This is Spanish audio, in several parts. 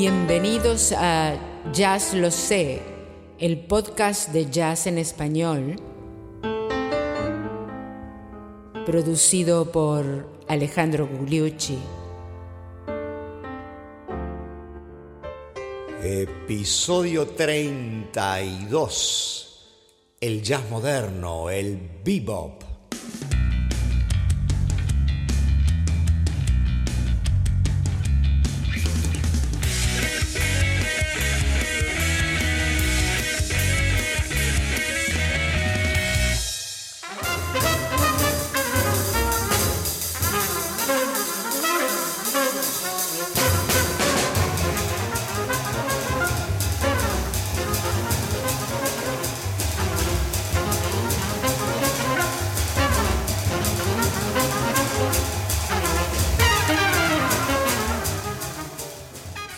Bienvenidos a Jazz Lo Sé, el podcast de jazz en español, producido por Alejandro Gugliucci. Episodio 32. El jazz moderno, el bebop.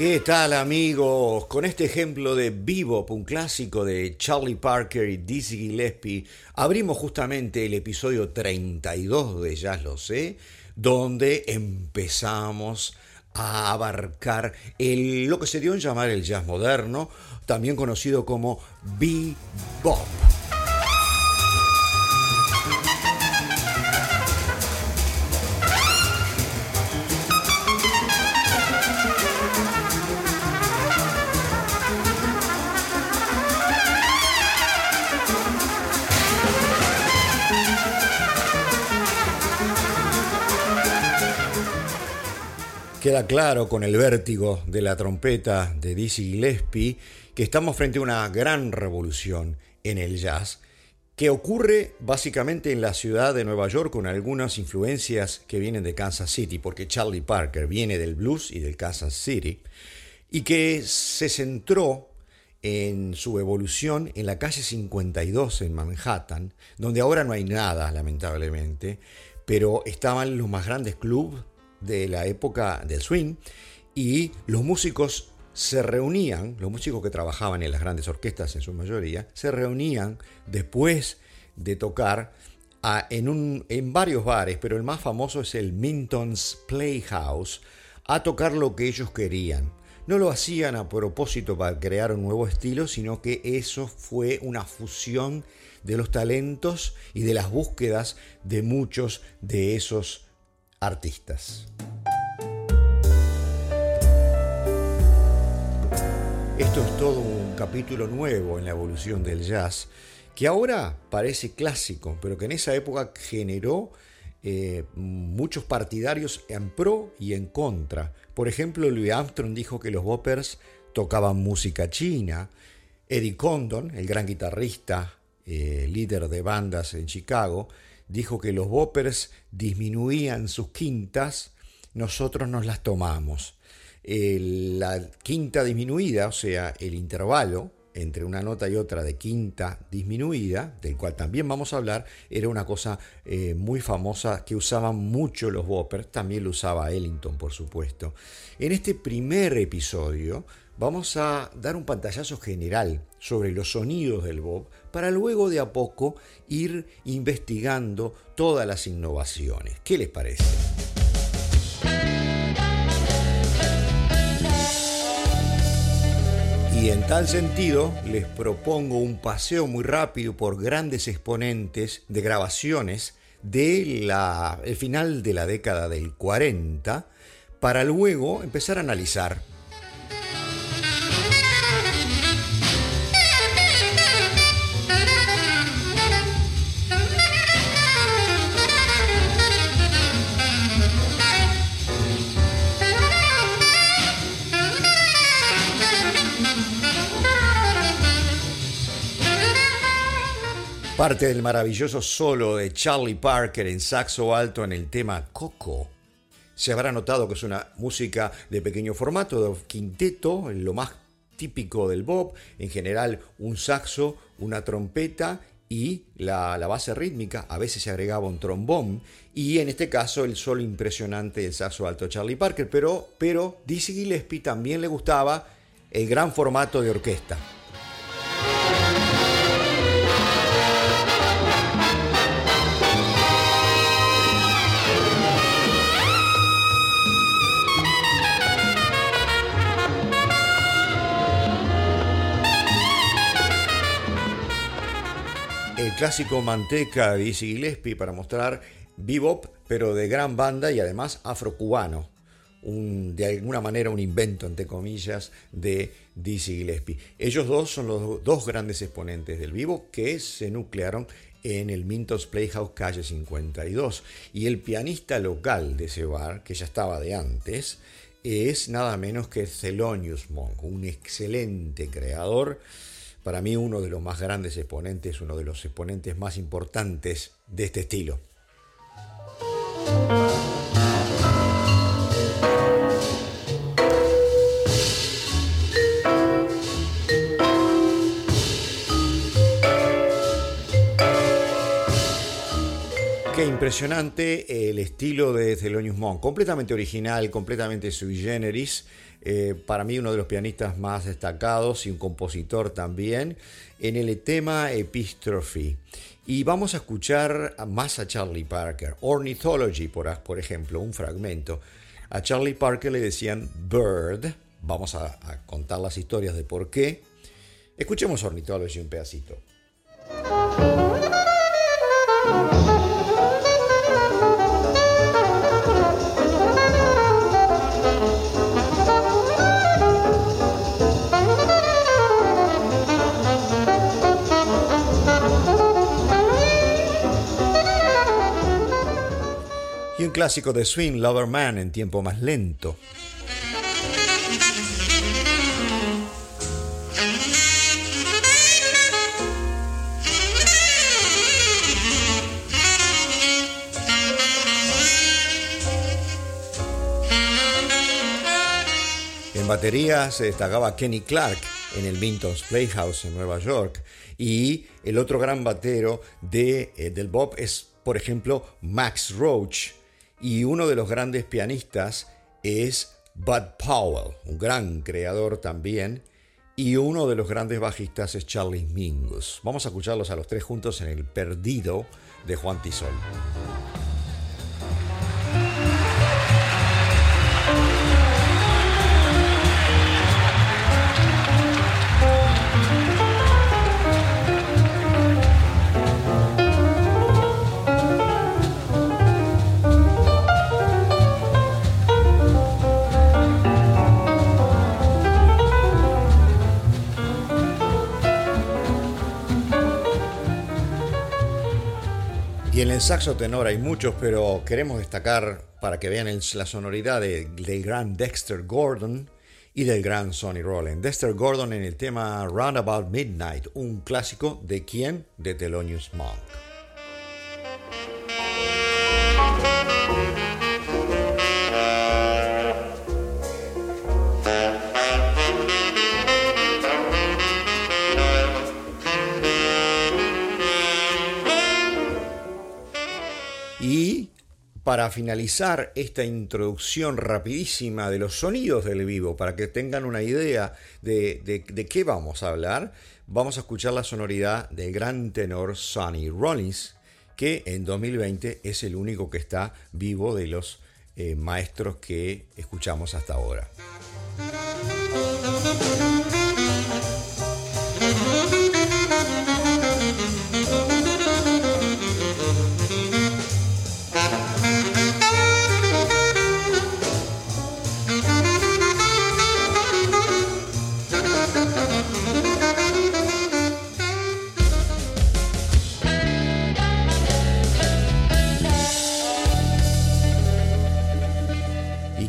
¿Qué tal amigos? Con este ejemplo de Bebop, un clásico de Charlie Parker y Dizzy Gillespie, abrimos justamente el episodio 32 de Jazz Lo Sé, donde empezamos a abarcar el, lo que se dio en llamar el jazz moderno, también conocido como Bebop. Queda claro con el vértigo de la trompeta de Dizzy Gillespie que estamos frente a una gran revolución en el jazz que ocurre básicamente en la ciudad de Nueva York con algunas influencias que vienen de Kansas City, porque Charlie Parker viene del blues y del Kansas City, y que se centró en su evolución en la calle 52 en Manhattan, donde ahora no hay nada, lamentablemente, pero estaban los más grandes clubes de la época del swing y los músicos se reunían, los músicos que trabajaban en las grandes orquestas en su mayoría, se reunían después de tocar en, en varios bares, pero el más famoso es el Minton's Playhouse, a tocar lo que ellos querían. No lo hacían a propósito para crear un nuevo estilo, sino que eso fue una fusión de los talentos y de las búsquedas de muchos de esos artistas. Esto es todo un capítulo nuevo en la evolución del jazz, que ahora parece clásico, pero que en esa época generó eh, muchos partidarios en pro y en contra. Por ejemplo, Louis Armstrong dijo que los boppers tocaban música china. Eddie Condon, el gran guitarrista, eh, líder de bandas en Chicago, dijo que los boppers disminuían sus quintas, nosotros nos las tomamos. la quinta disminuida, o sea, el intervalo entre una nota y otra de quinta disminuida, del cual también vamos a hablar, era una cosa eh, muy famosa que usaban mucho los boppers, también lo usaba Ellington, por supuesto. En este primer episodio vamos a dar un pantallazo general sobre los sonidos del Bob para luego de a poco ir investigando todas las innovaciones. ¿Qué les parece? Y en tal sentido, les propongo un paseo muy rápido por grandes exponentes de grabaciones del el final de la década del 40, para luego empezar a analizar Parte del maravilloso solo de Charlie Parker en saxo alto en el tema Coco. Se habrá notado que es una música de pequeño formato, de quinteto, lo más típico del bop, en general un saxo, una trompeta y la, base rítmica, a veces se agregaba un trombón y en este caso el solo impresionante del saxo alto Charlie Parker, pero, pero Dizzy Gillespie también le gustaba el gran formato de orquesta. El clásico Manteca de Dizzy Gillespie para mostrar bebop, pero de gran banda y además afrocubano. Un, de alguna manera un invento, entre comillas, de Dizzy Gillespie. Ellos dos son los dos grandes exponentes del vivo que se nuclearon en el Mintos Playhouse Calle 52. Y el pianista local de ese bar, que ya estaba de antes, es nada menos que Thelonious Monk, un excelente creador para mí uno de los más grandes exponentes, uno de los exponentes más importantes de este estilo. Qué impresionante el estilo de Thelonious Monk, completamente original, completamente sui generis eh, para mí uno de los pianistas más destacados y un compositor también, en el tema Epistrophe. Y vamos a escuchar más a Charlie Parker, Ornithology, por, por ejemplo, un fragmento. A Charlie Parker le decían Bird, vamos a, a contar las historias de por qué. Escuchemos Ornithology un pedacito. Un clásico de swing, Lover Man, en tiempo más lento. En batería se destacaba Kenny Clark en el Minton's Playhouse en Nueva York y el otro gran batero de, eh, del Bob es, por ejemplo, Max Roach, y uno de los grandes pianistas es Bud Powell, un gran creador también. Y uno de los grandes bajistas es Charlie Mingus. Vamos a escucharlos a los tres juntos en El Perdido de Juan Tisol. Saxo tenor hay muchos, pero queremos destacar para que vean la sonoridad del gran Dexter Gordon y del gran Sonny Rollins. Dexter Gordon en el tema Roundabout Midnight, un clásico de quién? De Thelonious Monk. Para finalizar esta introducción rapidísima de los sonidos del vivo, para que tengan una idea de, qué vamos a hablar, vamos a escuchar la sonoridad del gran tenor Sonny Rollins, que en 2020 es el único que está vivo de los eh, maestros que escuchamos hasta ahora.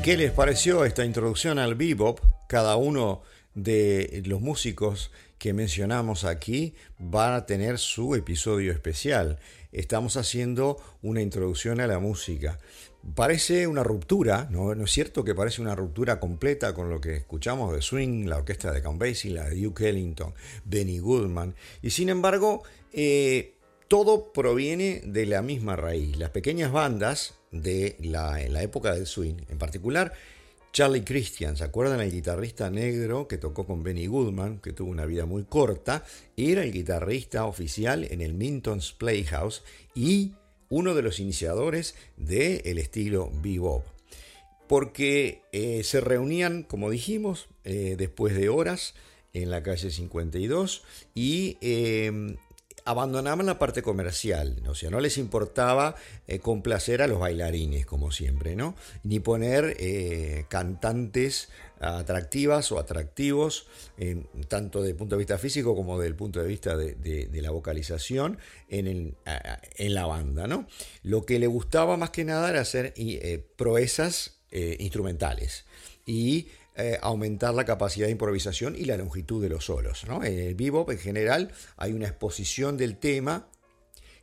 ¿Qué les pareció esta introducción al bebop? Cada uno de los músicos que mencionamos aquí va a tener su episodio especial. Estamos haciendo una introducción a la música. Parece una ruptura, ¿no? ¿No es cierto que parece una ruptura completa con lo que escuchamos de Swing, la orquesta de Count Basie, la de Duke Ellington, Benny Goodman? Y sin embargo, eh, todo proviene de la misma raíz. Las pequeñas bandas de la, época del swing, en particular Charlie Christian, ¿se acuerdan? El guitarrista negro que tocó con Benny Goodman, que tuvo una vida muy corta, era el guitarrista oficial en el Minton's Playhouse y uno de los iniciadores del estilo bebop. Porque eh, se reunían, como dijimos, eh, después de horas en la calle 52 y eh, abandonaban la parte comercial, o sea, no les importaba eh, complacer a los bailarines, como siempre, ¿no? Ni poner eh, cantantes atractivas o atractivos, tanto desde el punto de vista físico como desde el punto de vista de, la vocalización en, en, la banda, ¿no? Lo que le gustaba más que nada era hacer eh, proezas instrumentales y eh, aumentar la capacidad de improvisación y la longitud de los solos. En el bebop en general hay una exposición del tema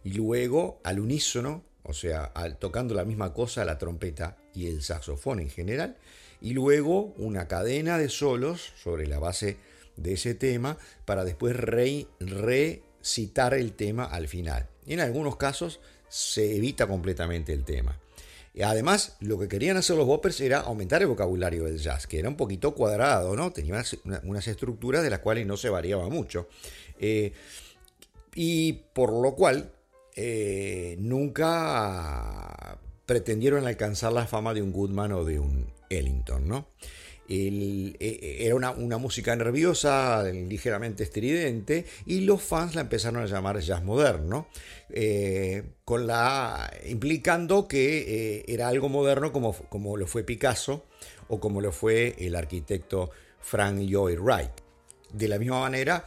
y luego al unísono, o sea, tocando la misma cosa la trompeta y el saxofón en general, y luego una cadena de solos sobre la base de ese tema para después recitar el tema al final. En algunos casos se evita completamente el tema. Además, lo que querían hacer los boppers era aumentar el vocabulario del jazz, que era un poquito cuadrado, ¿no? Tenía unas, estructuras de las cuales no se variaba mucho. Eh, y por lo cual, eh, nunca pretendieron alcanzar la fama de un Goodman o de un Ellington, ¿no? E, e, era una, música nerviosa, ligeramente estridente, y los fans la empezaron a llamar jazz moderno, eh, con la, implicando que eh, era algo moderno como, como lo fue Picasso o como lo fue el arquitecto Frank Lloyd Wright. De la misma manera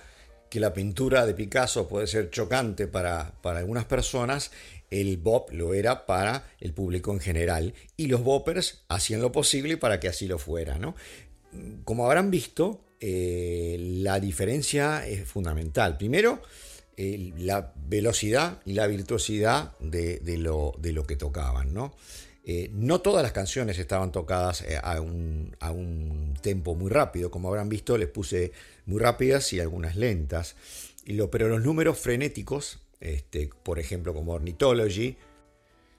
que la pintura de Picasso puede ser chocante para, para algunas personas, el bop lo era para el público en general y los boppers hacían lo posible para que así lo fuera. ¿no? Como habrán visto, eh, la diferencia es fundamental. Primero, la velocidad y la virtuosidad de, lo, de lo, que tocaban. ¿no? Eh, no todas las canciones estaban tocadas eh, a un, a un tempo muy rápido. Como habrán visto, les puse muy rápidas y algunas lentas. Pero los números frenéticos este, por ejemplo como Ornithology,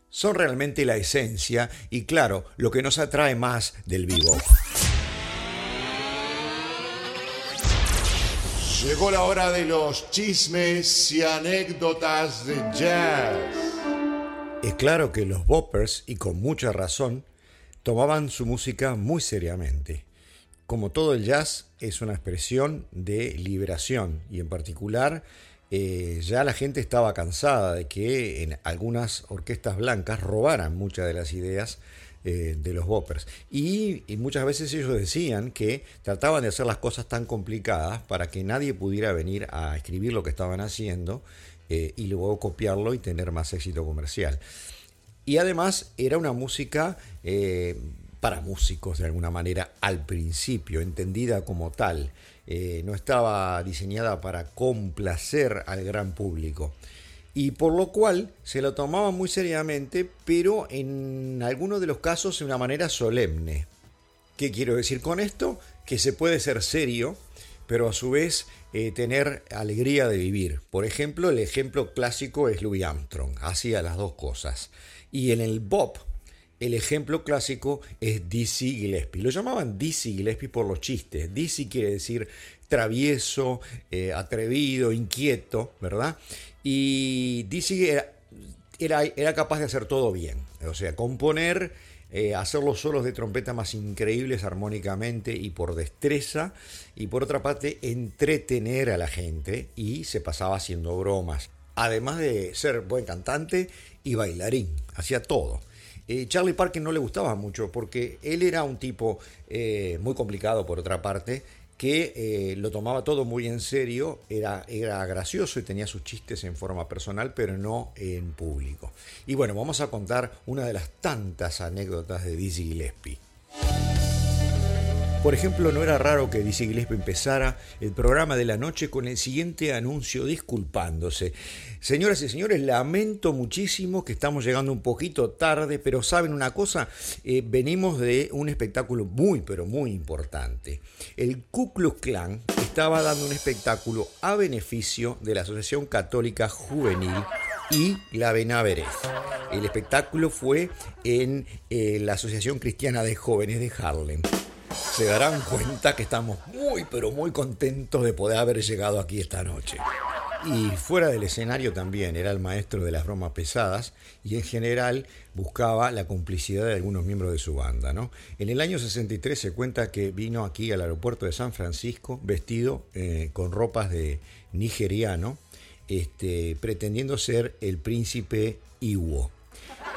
son realmente la esencia y claro, lo que nos atrae más del vivo. Llegó la hora de los chismes y anécdotas de jazz. Es claro que los boppers, y con mucha razón, tomaban su música muy seriamente. Como todo el jazz, es una expresión de liberación y en particular eh, ya la gente estaba cansada de que en algunas orquestas blancas robaran muchas de las ideas eh, de los boppers. Y, muchas veces ellos decían que trataban de hacer las cosas tan complicadas para que nadie pudiera venir a escribir lo que estaban haciendo eh, y luego copiarlo y tener más éxito comercial. Y además era una música para músicos de alguna manera al principio, entendida como tal. Eh, no estaba diseñada para complacer al gran público. Y por lo cual se lo tomaba muy seriamente, pero en algunos de los casos de una manera solemne. ¿Qué quiero decir con esto? Que se puede ser serio, pero a su vez eh, tener alegría de vivir. Por ejemplo, el ejemplo clásico es Louis Armstrong, hacía las dos cosas. Y en el bop, el ejemplo clásico es Dizzy Gillespie. Lo llamaban Dizzy Gillespie por los chistes. Dizzy quiere decir travieso, eh, atrevido, inquieto, ¿verdad? Y Dizzy era, era, capaz de hacer todo bien. O sea, componer, eh, hacer los solos de trompeta más increíbles armónicamente y por destreza. Y por otra parte, entretener a la gente y se pasaba haciendo bromas. Además de ser buen cantante y bailarín, hacía todo. Eh, Charlie Parker no le gustaba mucho porque él era un tipo eh, muy complicado por otra parte, que eh, lo tomaba todo muy en serio, era, era gracioso y tenía sus chistes en forma personal, pero no en público. Y bueno, vamos a contar una de las tantas anécdotas de Dizzy Gillespie. Por ejemplo, no era raro que Dizzy Gillespie empezara el programa de la noche con el siguiente anuncio disculpándose. Señoras y señores, lamento muchísimo que estamos llegando un poquito tarde, pero saben una cosa, eh, venimos de un espectáculo muy, pero muy importante. El Ku Klux Klan estaba dando un espectáculo a beneficio de la Asociación Católica Juvenil y la Benaverez. El espectáculo fue en eh, la Asociación Cristiana de Jóvenes de Harlem se darán cuenta que estamos muy, pero muy contentos de poder haber llegado aquí esta noche. Y fuera del escenario también era el maestro de las bromas pesadas y en general buscaba la complicidad de algunos miembros de su banda. ¿no? En el año 63 se cuenta que vino aquí al aeropuerto de San Francisco vestido eh, con ropas de nigeriano este, pretendiendo ser el príncipe Iwo.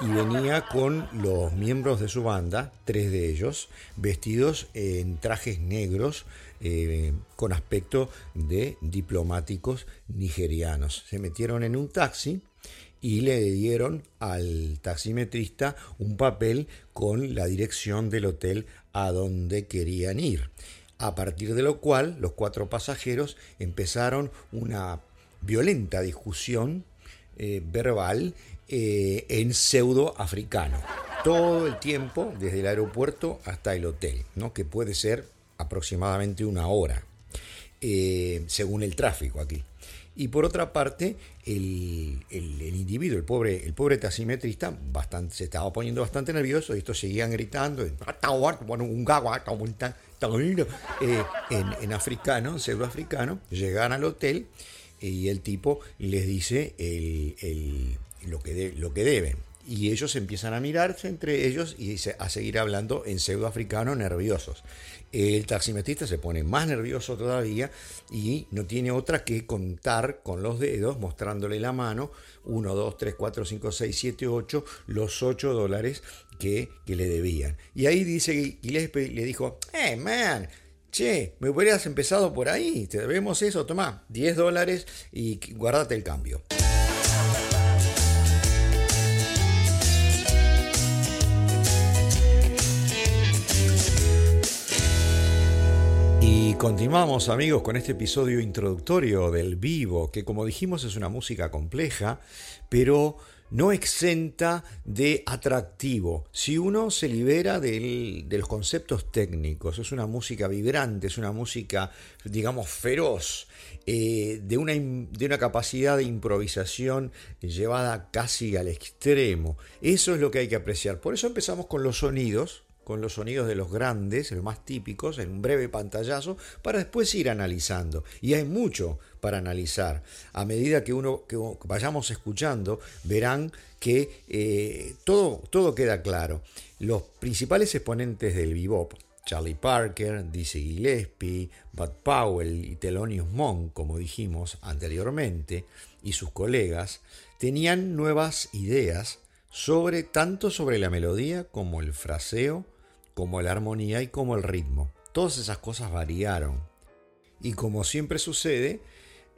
Y venía con los miembros de su banda, tres de ellos, vestidos en trajes negros eh, con aspecto de diplomáticos nigerianos. Se metieron en un taxi y le dieron al taximetrista un papel con la dirección del hotel a donde querían ir. A partir de lo cual los cuatro pasajeros empezaron una violenta discusión eh, verbal eh, en pseudo africano. Todo el tiempo, desde el aeropuerto hasta el hotel, ¿no? que puede ser aproximadamente una hora, eh, según el tráfico aquí. Y por otra parte, el, individuo, el pobre, el pobre taximetrista, bastante, se estaba poniendo bastante nervioso y estos seguían gritando en, en, africano, pseudoafricano, llegan al hotel y el tipo les dice lo, que lo que deben y ellos empiezan a mirarse entre ellos y a seguir hablando en pseudoafricano nerviosos. El taximetrista se pone más nervioso todavía y no tiene otra que contar con los dedos, mostrándole la mano, 1, 2, 3, 4, 5, 6, 7, 8, los 8 dólares que, le debían. Y ahí dice Gillespie le dijo, hey man, che, me hubieras empezado por ahí, te debemos eso, toma, 10 dólares y guárdate el cambio. Y continuamos amigos con este episodio introductorio del vivo, que como dijimos es una música compleja, pero no exenta de atractivo. Si uno se libera de los conceptos técnicos, es una música vibrante, es una música, digamos, feroz, eh, de, una, de una capacidad de improvisación llevada casi al extremo. Eso es lo que hay que apreciar. Por eso empezamos con los sonidos, con los sonidos de los grandes, los más típicos, en un breve pantallazo, para después ir analizando. Y hay mucho para analizar. A medida que uno que vayamos escuchando, verán que eh, todo, todo queda claro. Los principales exponentes del bebop, Charlie Parker, Dizzy Gillespie, Bud Powell y Thelonious Monk, como dijimos anteriormente, y sus colegas, tenían nuevas ideas sobre tanto sobre la melodía como el fraseo, como la armonía y como el ritmo. Todas esas cosas variaron. Y como siempre sucede,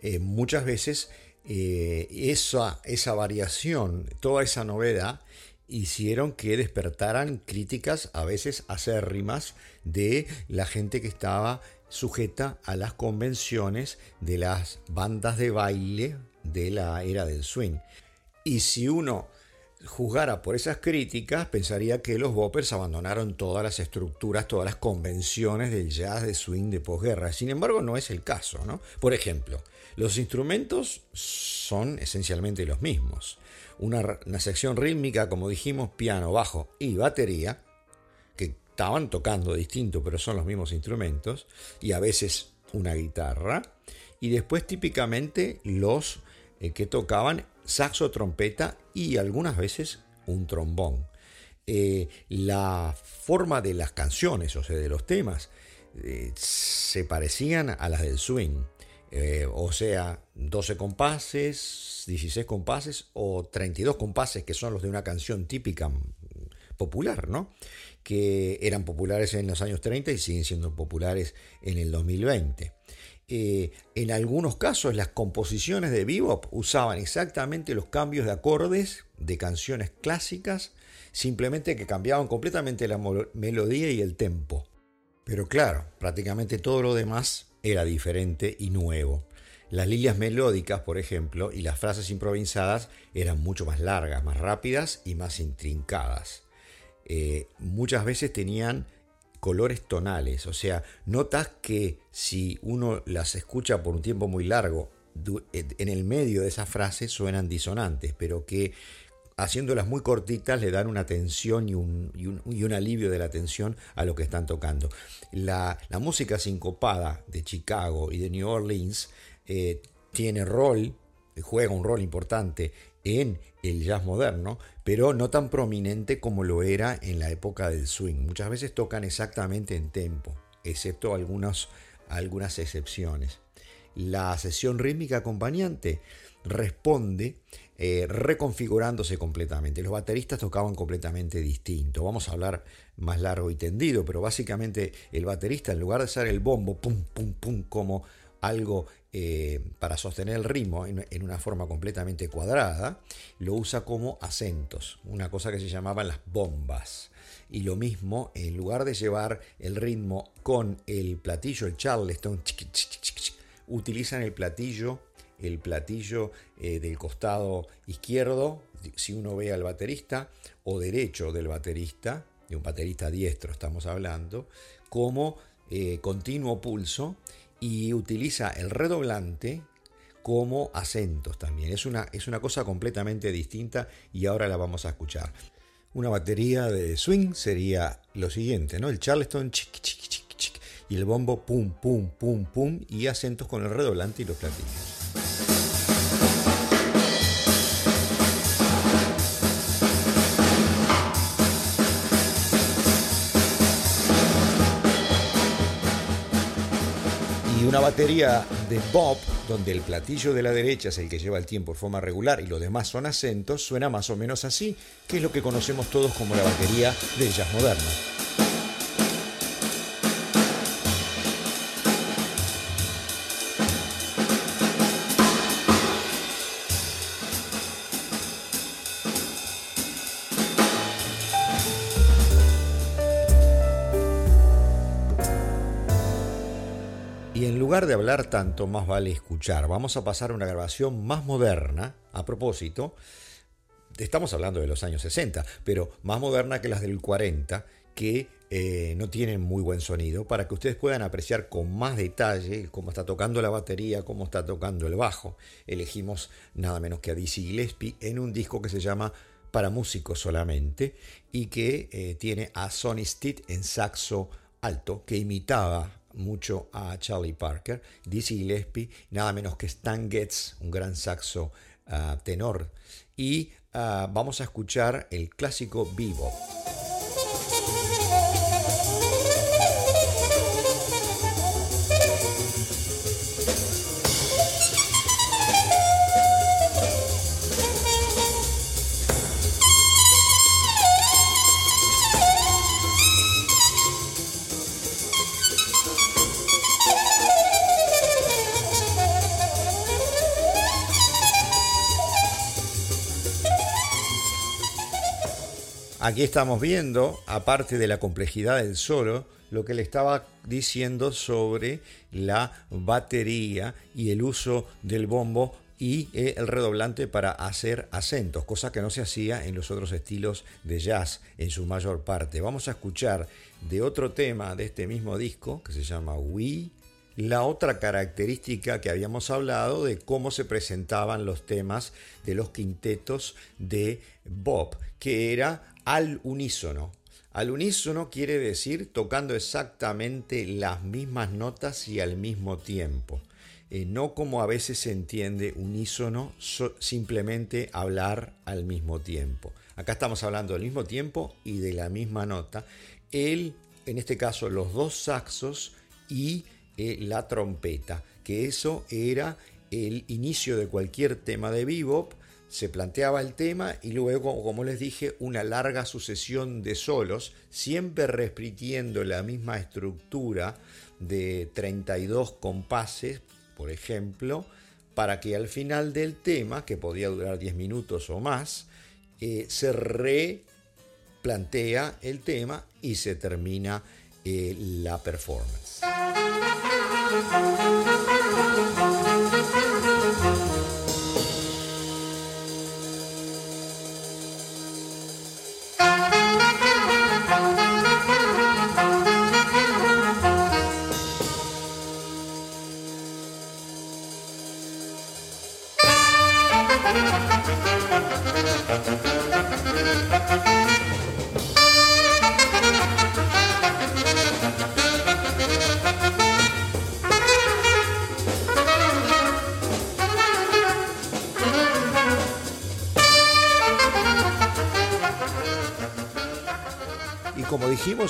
eh, muchas veces eh, esa, esa variación, toda esa novedad, hicieron que despertaran críticas a veces acérrimas de la gente que estaba sujeta a las convenciones de las bandas de baile de la era del swing. Y si uno juzgara por esas críticas, pensaría que los boppers abandonaron todas las estructuras, todas las convenciones del jazz de swing de posguerra. Sin embargo, no es el caso. ¿no? Por ejemplo, los instrumentos son esencialmente los mismos. Una, sección rítmica, como dijimos, piano, bajo y batería, que estaban tocando distinto, pero son los mismos instrumentos, y a veces una guitarra, y después típicamente los eh, que tocaban saxo, trompeta y algunas veces un trombón. Eh, la forma de las canciones, o sea, de los temas, eh, se parecían a las del swing. o sea, 12 compases, 16 compases o 32 compases, que son los de una canción típica mm, popular, ¿no? Que eran populares en los años 30 y siguen siendo populares en el 2020. Eh, en algunos casos las composiciones de bebop usaban exactamente los cambios de acordes de canciones clásicas, simplemente que cambiaban completamente la melodía y el tempo. Pero claro, prácticamente todo lo demás era diferente y nuevo. Las líneas melódicas, por ejemplo, y las frases improvisadas eran mucho más largas, más rápidas y más intrincadas. Eh, muchas veces tenían colores tonales, o sea, notas que si uno las escucha por un tiempo muy largo, en el medio de esa frase suenan disonantes, pero que haciéndolas muy cortitas le dan una tensión y un, y un, alivio de la tensión a lo que están tocando. La, música sincopada de Chicago y de New Orleans eh, tiene rol, juega un rol importante en el jazz moderno, pero no tan prominente como lo era en la época del swing. Muchas veces tocan exactamente en tempo, excepto algunas excepciones. La sesión rítmica acompañante responde eh, reconfigurándose completamente. Los bateristas tocaban completamente distinto. Vamos a hablar más largo y tendido, pero básicamente el baterista, en lugar de usar el bombo, pum, pum, pum, como algo eh, para sostener el ritmo en, una forma completamente cuadrada, lo usa como acentos, una cosa que se llamaban las bombas. Y lo mismo, en lugar de llevar el ritmo con el platillo, el charleston, utilizan el platillo el platillo eh, del costado izquierdo, si uno ve al baterista, o derecho del baterista, de un baterista diestro estamos hablando, como eh, continuo pulso y utiliza el redoblante como acentos también. Es una, es una cosa completamente distinta y ahora la vamos a escuchar. Una batería de swing sería lo siguiente, ¿no? El Charleston chic, chic, chic, chic, y el bombo pum, pum, pum, pum y acentos con el redoblante y los platillos. Una batería de Bob, donde el platillo de la derecha es el que lleva el tiempo de forma regular y los demás son acentos, suena más o menos así, que es lo que conocemos todos como la batería de jazz moderno. De hablar tanto, más vale escuchar. Vamos a pasar a una grabación más moderna. A propósito, estamos hablando de los años 60, pero más moderna que las del 40, que eh, no tienen muy buen sonido, para que ustedes puedan apreciar con más detalle cómo está tocando la batería, cómo está tocando el bajo. Elegimos nada menos que a Dizzy Gillespie en un disco que se llama Para músicos solamente y que eh, tiene a Sonny Stitt en saxo alto, que imitaba mucho a Charlie Parker, Dizzy Gillespie, nada menos que Stan Getz, un gran saxo ah, tenor. Y ah, vamos a escuchar el clásico vivo. Aquí estamos viendo, aparte de la complejidad del solo, lo que le estaba diciendo sobre la batería y el uso del bombo y eh, el redoblante para hacer acentos, cosa que no se hacía en los otros estilos de jazz en su mayor parte. Vamos a escuchar de otro tema de este mismo disco que se llama We la otra característica que habíamos hablado de cómo se presentaban los temas de los quintetos de Bob, que era al unísono. Al unísono quiere decir tocando exactamente las mismas notas y al mismo tiempo. Eh, no como a veces se entiende unísono, simplemente hablar al mismo tiempo. Acá estamos hablando del mismo tiempo y de la misma nota. Él, en este caso, los dos saxos y eh, la trompeta, que eso era el inicio de cualquier tema de bebop se planteaba el tema y luego, como les dije, una larga sucesión de solos, siempre repitiendo la misma estructura de 32 compases, por ejemplo, para que al final del tema, que podía durar 10 minutos o más, eh, se replantea el tema y se termina eh, la performance.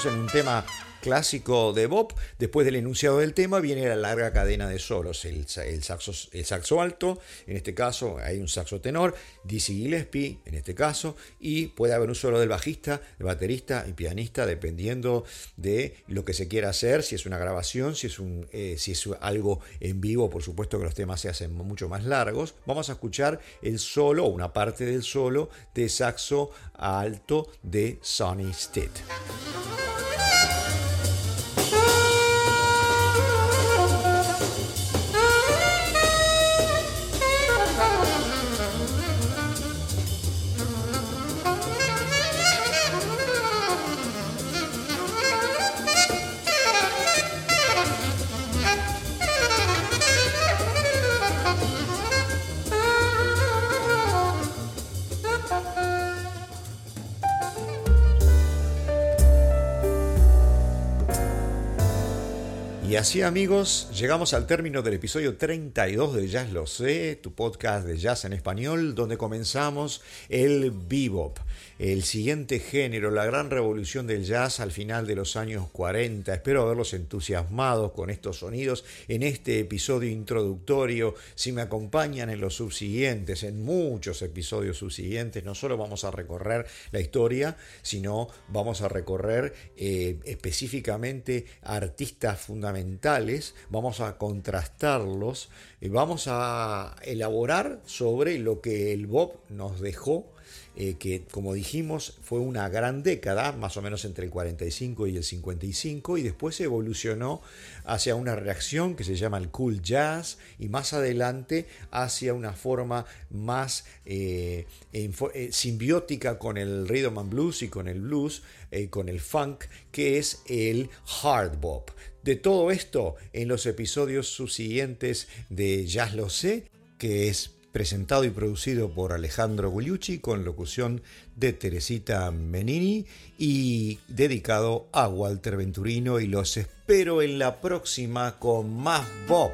En un tema clásico de Bob, después del enunciado del tema viene la larga cadena de solos, el, saxo, el saxo alto, en este caso hay un saxo tenor, Dizzy Gillespie en este caso, y puede haber un solo del bajista, el baterista y pianista, dependiendo de lo que se quiera hacer, si es una grabación, si es, un, eh, si es algo en vivo, por supuesto que los temas se hacen mucho más largos. Vamos a escuchar el solo una parte del solo de saxo alto de Sonny Stitt. Así amigos, llegamos al término del episodio 32 de Jazz Lo Sé, tu podcast de jazz en español, donde comenzamos el bebop, el siguiente género, la gran revolución del jazz al final de los años 40. Espero haberlos entusiasmado con estos sonidos en este episodio introductorio. Si me acompañan en los subsiguientes, en muchos episodios subsiguientes, no solo vamos a recorrer la historia, sino vamos a recorrer eh, específicamente artistas fundamentales vamos a contrastarlos y vamos a elaborar sobre lo que el Bob nos dejó eh, que como dijimos fue una gran década, más o menos entre el 45 y el 55, y después evolucionó hacia una reacción que se llama el cool jazz, y más adelante hacia una forma más eh, eh, simbiótica con el rhythm and blues y con el blues, con el funk, que es el hard bop. De todo esto en los episodios subsiguientes de Jazz Lo Sé, que es presentado y producido por Alejandro Gugliucci con locución de Teresita Menini y dedicado a Walter Venturino y los espero en la próxima con más Bob.